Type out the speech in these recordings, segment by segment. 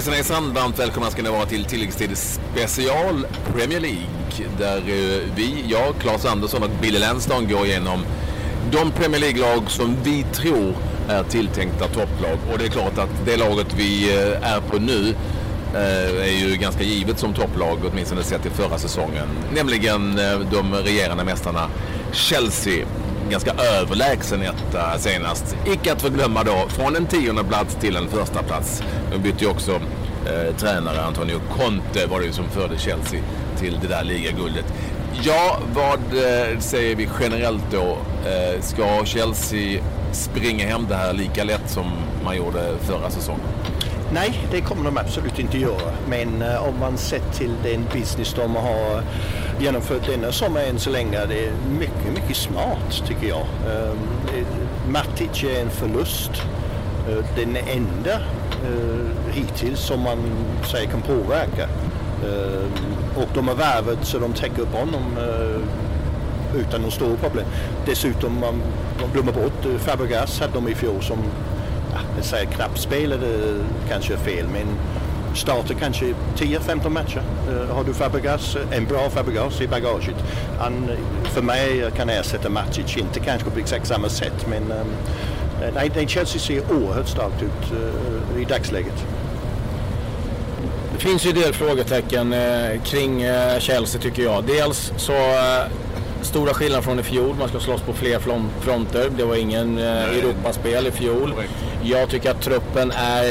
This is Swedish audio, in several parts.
Hejsan hejsan, varmt välkomna ska ni vara till tilläggstid special Premier League. Där eh, vi, jag, Claes Andersson och Billy Lenston går igenom de Premier League-lag som vi tror är tilltänkta topplag. Och det är klart att det laget vi eh, är på nu eh, är ju ganska givet som topplag, åtminstone sett till förra säsongen. Nämligen de regerande mästarna Chelsea ganska överlägsen etta senast. Icke att förglömma då, från en tionde plats till en första plats. De bytte ju också eh, tränare, Antonio Conte var det ju som förde Chelsea till det där ligaguldet. Ja, vad eh, säger vi generellt då? Eh, ska Chelsea springa hem det här lika lätt som man gjorde förra säsongen? Nej, det kommer de absolut inte göra. Men eh, om man sett till den business de har genomfört denna sommar än så länge, det är mycket, mycket smart tycker jag. Eh, Matic är en förlust. Eh, den enda eh, hittills som man säger kan påverka. Eh, och de har värvet så de täcker upp honom eh, utan några stora problem. Dessutom, man, man glömmer bort eh, Fabregas hade de i fjol som jag säger knappt spelade kanske fel men startar kanske 10-15 matcher. Uh, har du Fabregas, en bra Fabregas i bagaget. Han, för mig kan ersätta Matic, inte kanske på exakt samma sätt men um, nej, nej, Chelsea ser oerhört starkt ut i dagsläget. Det finns ju en del frågetecken eh, kring eh, Chelsea tycker jag. Dels så eh, stora skillnader från i fjol. Man ska slåss på fler fronter. Det var ingen eh, Europaspel i fjol. Jag tycker att truppen är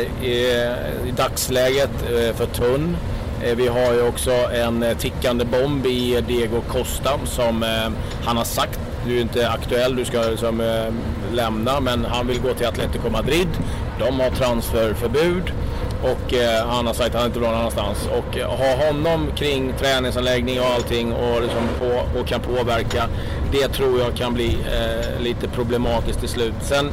i dagsläget eh, för tunn. Eh, vi har ju också en eh, tickande bomb i Diego Costa som han har sagt du är inte aktuell, du ska liksom, lämna, men han vill gå till Atletico Madrid. De har transferförbud. Och eh, han har sagt att han inte vill någon annanstans. Och eh, ha honom kring träningsanläggning och allting och, liksom på, och kan påverka. Det tror jag kan bli eh, lite problematiskt till slut. Sen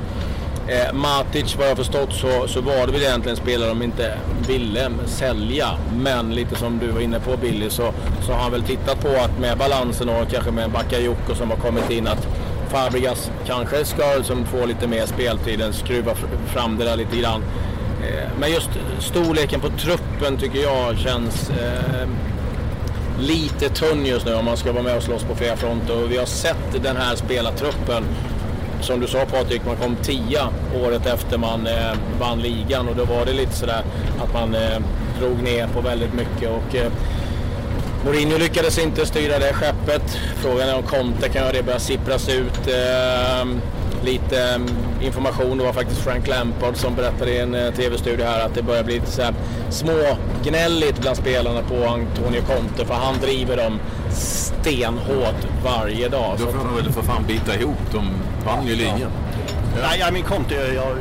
eh, Matic, vad jag förstått så, så var det väl egentligen spelare de inte ville sälja. Men lite som du var inne på Billy så, så har han väl tittat på att med balansen och kanske med Bakayoko som har kommit in att Fabregas kanske ska som få lite mer speltid, skruva fram det där lite grann. Eh, men just storleken på truppen tycker jag känns eh, lite tunn just nu om man ska vara med och slåss på flera fronter. Och vi har sett den här spelartruppen. Som du sa Patrik, man kom tia året efter man eh, vann ligan och då var det lite sådär att man eh, drog ner på väldigt mycket. Och, eh, Mourinho lyckades inte styra det skeppet. Frågan är om Conte kan göra det, börja sippras ut. Eh, lite mm, information. Det var faktiskt Frank Lampard som berättade i en eh, tv-studio här att det börjar bli lite så här smågnälligt bland spelarna på Antonio Conte för han driver dem stenhårt varje dag. Då får de väl för fan bita ihop. De vann ju ligan. Ja. Nej, ja, men Conte, jag,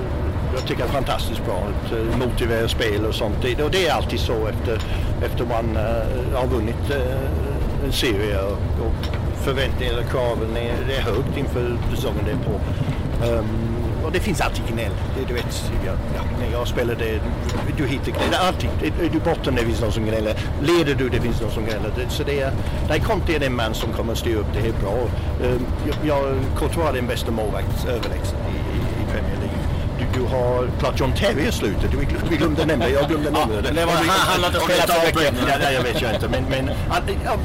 jag tycker är fantastiskt bra. Eh, motiverat spel och sånt. Det, och det är alltid så efter, efter man uh, har vunnit uh, en serie och, och förväntningarna, och kraven är, det är högt inför säsongen det är på. Um, och det finns alltid gnäll. Det, du vet, jag, ja, när jag spelar det, du hittar gnäll. Är alltid, är du borta det finns någon som gnäller. Leder du det finns någon som gnäller. Det, så det är, nej, Conte är den man som kommer att styra upp det här bra. Um, jag, jag, Courtois är den bästa målvakt överlägset i, i, i Premier League du, har klart John Terry i slutet. Du, vi glömde nämna jag glömde nämna det. det var, han han hade spelat för mycket. Ja, det, jag vet jag inte. Men, men han, ja,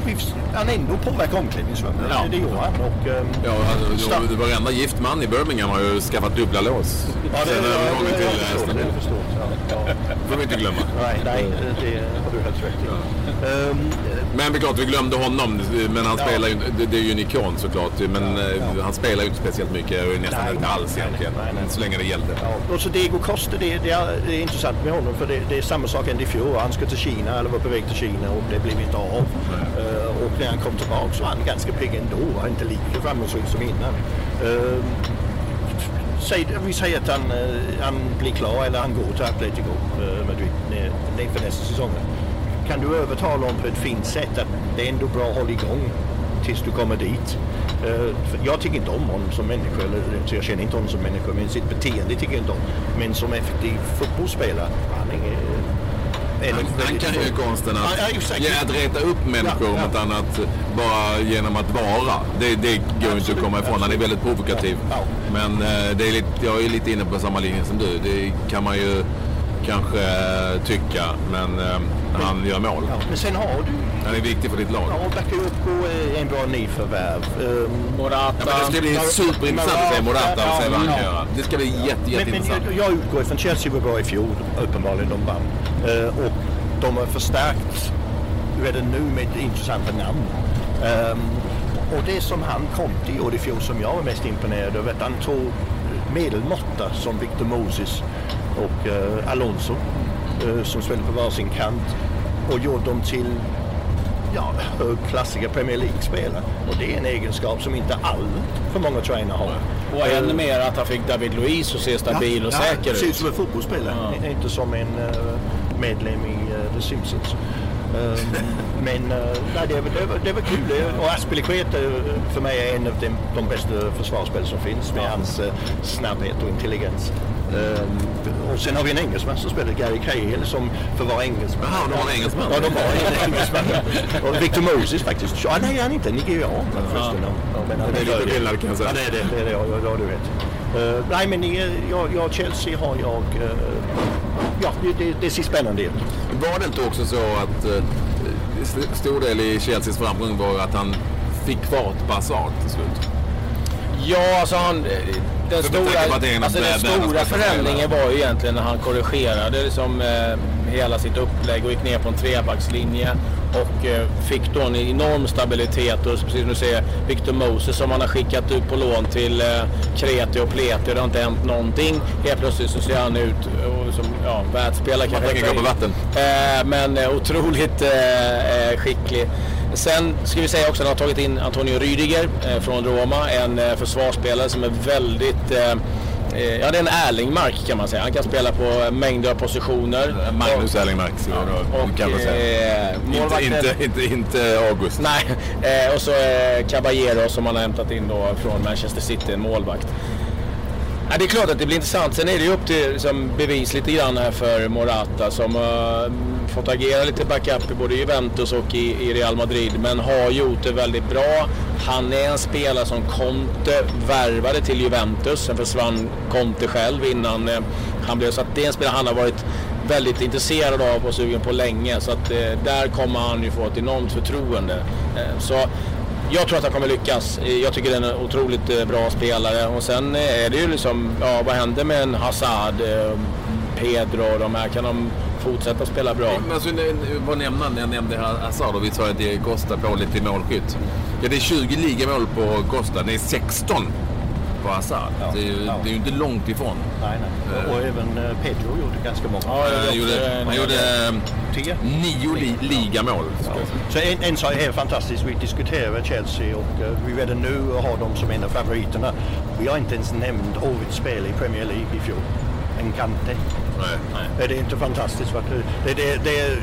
han ändå påverkar omklädningsrummet. Ja. Det, det gör han. Och, um, ja, alltså, varenda gift man i Birmingham har ju skaffat dubbla lås. Ja, det, Sen övergången till Villa. Det får vi inte glömma. Nej, nej det har du helt rätt i. Men det är klart, vi glömde honom. Men han ja. spelar ju, det, det är ju en ikon såklart. Men ja, ja. han spelar ju inte speciellt mycket. Nästan nej, inte alls egentligen. Nej, nej. Så länge det gällde. Ja. Och så Diego Costa, det, det, är, det är intressant med honom. För det, det är samma sak än i fjol. Han ska till Kina, eller var på väg till Kina och det blev inte av. Uh, och när han kom tillbaka så var han ganska pigg ändå. Han inte lika framgångsrik som innan. Uh, säg, vi säger att han, han blir klar eller han går till Atletico uh, Madrid för nästa säsong kan du övertala honom på ett fint sätt att det är ändå bra att hålla igång tills du kommer dit. Uh, jag tycker inte om honom som människa, eller jag känner inte honom som människa, men sitt beteende tycker jag inte om. Men som effektiv fotbollsspelare, han är han, han kan ju konsten att, ja, ja, att reta upp människor ja, ja. annat bara genom att vara. Det, det går inte att komma ifrån. Han är väldigt provokativ. Men eh, det är lite, jag är lite inne på samma linje som du. Det kan man ju kanske eh, tycka, men eh, han gör mål. Ja, men sen har du... Han är viktig för ditt lag. Ja, Bakayoko är en bra nyförvärv. Um, Morata. Ja, men det ska bli superintressant att se Morata och se vad han kan göra. Det ska bli jätte, men, men jätteintressant. jag, jag utgår ifrån Chelsea var bra i fjol, uppenbarligen. De vann. Eh, och de har förstärkt redan nu med intressanta namn. Och det som han kom till år i fjol som jag var mest imponerad över, att han tog medelmåtta som Victor Moses och eh, Alonso eh, som spelade på varsin kant och gjorde dem till ja, högklassiga Premier League-spelare. Och det är en egenskap som inte all för många tränare har. Och ännu mer att han fick David Luiz att se stabil och säker Ser ut ut. som en fotbollsspelare, Ja. inte som en eh, medlem i eh, The Simpsons. Ehm, men eh, nej, det, var- det, var- kul. Och Aspilicueta eh, för mig är en av de, de bästa försvarsspelare som finns med hans eh, snabbhet och intelligens. Ehm, och sen har vi en engelsman som spelar Gary Cahill som för vara engelsman. Jaha, de har en engelsman. Ja, de har en engelsman. och Victor Moses faktiskt. Ja, nej, han är inte nigerian. Ja. men han Det är lite skillnad kan jag säga. Ja, det är det. det, är det ja, ja, du vet. Eh, nej, men jag, jag, Chelsea har jag... eh, ja, det, det, det ser spännande ut. Var det inte också så att eh, st- stor del i Chelseas framgång var att han fick fart på Hazard till slut? Ja, alltså han... Den stora, alltså den stora förändringen var ju egentligen när han korrigerade liksom, eh, hela sitt upplägg och gick ner på en trebackslinje. Och eh, fick då en enorm stabilitet. Och precis som du säger, Victor Moses som han har skickat ut på lån till eh, Kreti och Pleti. Det har inte hänt någonting. Helt plötsligt så ser han ut och, som ja, världsspelare Man tänker gå på vatten. Eh, men eh, otroligt eh, eh, skicklig. Sen ska vi säga också att han har tagit in Antonio Rüdiger eh, från Roma. En eh, försvarsspelare som är väldigt... Eh, ja, det är en Erlingmark kan man säga. Han kan spela på mängder av positioner. Magnus Erlingmark då Och kanske säga. Inte, inte, inte, inte August. Nej, och så Caballero som man har hämtat in då från Manchester City, en målvakt. Ja, det är klart att det blir intressant. Sen är det ju upp till liksom, bevis lite grann här för Morata som fått agera lite backup i både Juventus och i, i Real Madrid. Men har gjort det väldigt bra. Han är en spelare som Conte värvade till Juventus. Sen försvann Conte själv innan eh, han blev... Så att det är en spelare han har varit väldigt intresserad av och sugen på länge. Så att eh, där kommer han ju få ett enormt förtroende. Eh, så jag tror att han kommer lyckas. Eh, jag tycker det är en otroligt eh, bra spelare. Och sen eh, är det ju liksom, ja vad händer med en Hazard, Pedro och de här? Kan de fortsätta spela bra? Men alltså, det- vad nämnde han? Jag nämnde Hazard och vi sa att det kostar på lite i målskytt. Ja, det är 20 ligamål på Costa. Det är 16 på Hazard. Ja, det, är ju, ja. det är ju inte långt ifrån. Nej, nej. Och även eh, Pedro gjorde ganska många. Ja, Han gjorde, han gjorde eh, nio li, ligamål. säga. Så en, en sak är fantastiskt. Vi diskuterar Chelsea och eh, vi redan nu har dem som en av favoriterna. Vi har inte ens nämnt årets spel i Premier League i fjol. En Kante. Nej. Är det inte fantastiskt? Va? Det, det, det är,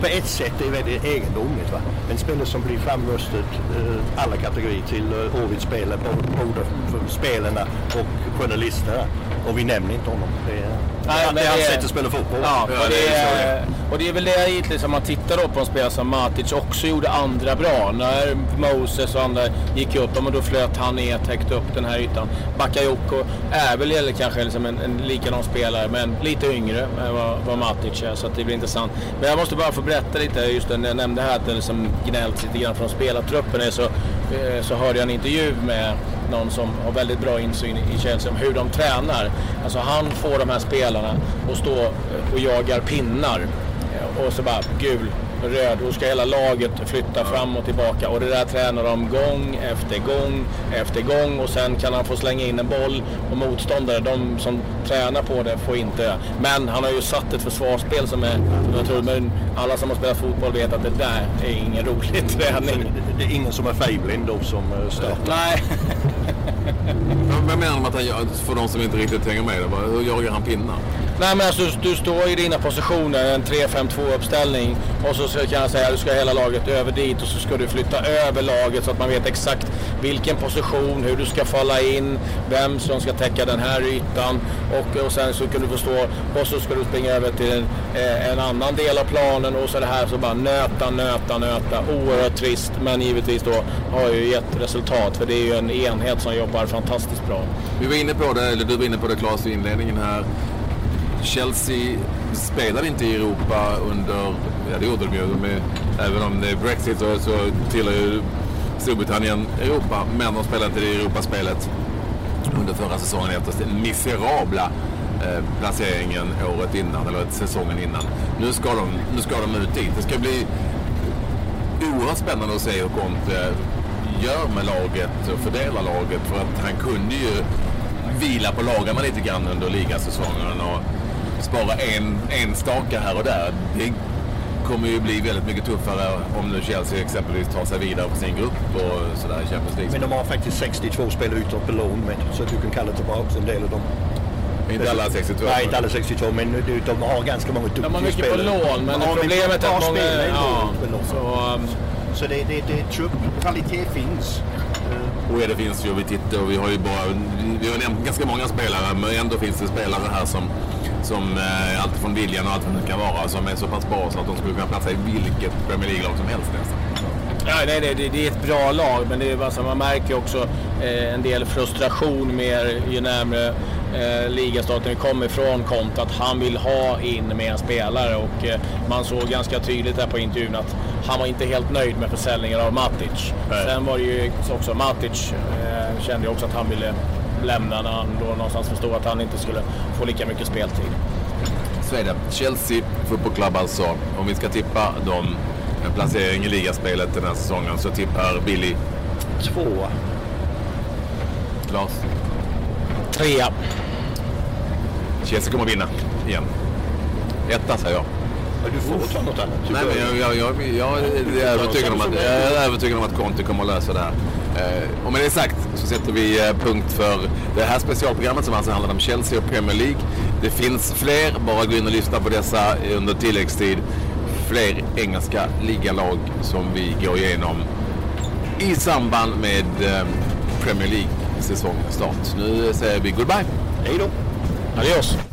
på ett sätt är det väldigt egendomligt. Va? En spelare som blir framröstad eh, alla kategorier till eh, både för spelarna och journalisterna. Och vi nämner inte honom. Det är, Nej, men det är hans sätt att spela fotboll. Ja, Ja, och, det är och det är väl det egentligen som man tittar då på en spelare som Matic också gjorde andra bra. När Moses och andra gick upp, men då flöt han ner, täckte upp den här ytan. Bakayoko är väl eller kanske liksom en, en likadan spelare, men lite yngre än vad, vad Matic är. Så det blir intressant. Men jag måste bara få berätta lite, just det, jag nämnde här att det liksom gnällt lite grann från spelartruppen. Så, eh, så hörde jag en intervju med någon som har väldigt bra insyn i Chelsea om hur de tränar. Alltså han får de här spelarna att stå och jagar pinnar och så bara gul, röd. Då ska hela laget flytta fram och tillbaka och det där tränar de gång efter gång efter gång och sen kan han få slänga in en boll och motståndare, de som tränar på det får inte. Men han har ju satt ett försvarsspel som är, som jag tror, men alla som har spelat fotboll vet att det där är ingen rolig träning. det, är ingen som är färgblind då som eh, startar. Nej. Men Vad menar de att han gör? För de som inte riktigt hänger med. Hur jagar han pinnar? Nej men alltså du står i dina positioner, en 3-5-2 uppställning och så ska- kan jag säga att du ska hela laget över dit och så ska du flytta över laget så att man vet exakt vilken position, hur du ska falla in, vem som ska täcka den här ytan och, och sen så kan du förstå och så ska du springa över till en, eh, en annan del av planen och så det här så bara nöta, nöta, nöta. Oerhört trist men givetvis då har ju gett resultat för det är ju en enhet som jobbar fantastiskt bra. Vi var inne på det, eller du var inne på det Claes i inledningen här. Chelsea spelade inte i Europa under, ja det gjorde de ju, de är, även om det är Brexit så, så tillhör ju Storbritannien Europa, men de spelade inte i Europaspelet under förra säsongen efter den miserabla eh, placeringen året innan, eller säsongen innan. Nu ska, de, nu ska de ut dit. Det ska bli oerhört spännande att se hur Conte gör med laget och fördelar laget. För att han kunde ju vila på lagarna lite grann under ligasäsongen och spara en, en staka här och där. Det kommer ju bli väldigt mycket tuffare om nu Chelsea exempelvis tar sig vidare på sin grupp och sådär i Champions League. Men de har faktiskt 62 spelare ute på lån med, så du kan kalla tillbaka en del av dem. Inte alla 62? Nej, inte alla 62, men de har ganska många duktiga De har mycket spelare. på lån, men Ja, problemet är att många... spelare Ja, så, um, Så det, det, det trupp, kvalitet finns. Och det finns ju, vi tittar och vi har ju bara, vi har nämnt ganska många spelare men ändå finns det spelare här som, som eh, allt från William och allt vad det kan vara som är så pass bra så att de skulle kunna platsa i vilket Premier League-lag som helst nästan. Ja, nej, det, det, det är ett bra lag, men det är bara så, man märker också eh, en del frustration mer ju närmare eh, ligastarten vi kommer ifrån Conte, att han vill ha in mer spelare och eh, man såg ganska tydligt där på intervjun att han var inte helt nöjd med försäljningen av Matic. Nej. Sen var det ju också Matic eh, kände ju också att han ville lämna när han då någonstans förstod att han inte skulle få lika mycket speltid. Så är det. Chelsea Football Club alltså. Om vi ska tippa dem en placering i ligaspelet den här säsongen så tippar Billy Tvåa. Klas. Trea. Chelsea kommer vinna igen. Etta säger jag. Ja, du får ta något annat. Nej, men jag, jag, jag, jag, är övertygad om att, jag är övertygad om att Conte kommer att lösa det här. Eh, och med det sagt så sätter vi eh, punkt för det här specialprogrammet som alltså handlar om Chelsea och Premier League. Det finns fler, bara gå in och lyssna på dessa under tilläggstid. Fler engelska ligalag som vi går igenom i samband med eh, Premier League säsongstart. Nu eh, säger vi goodbye. Hej då. Adios.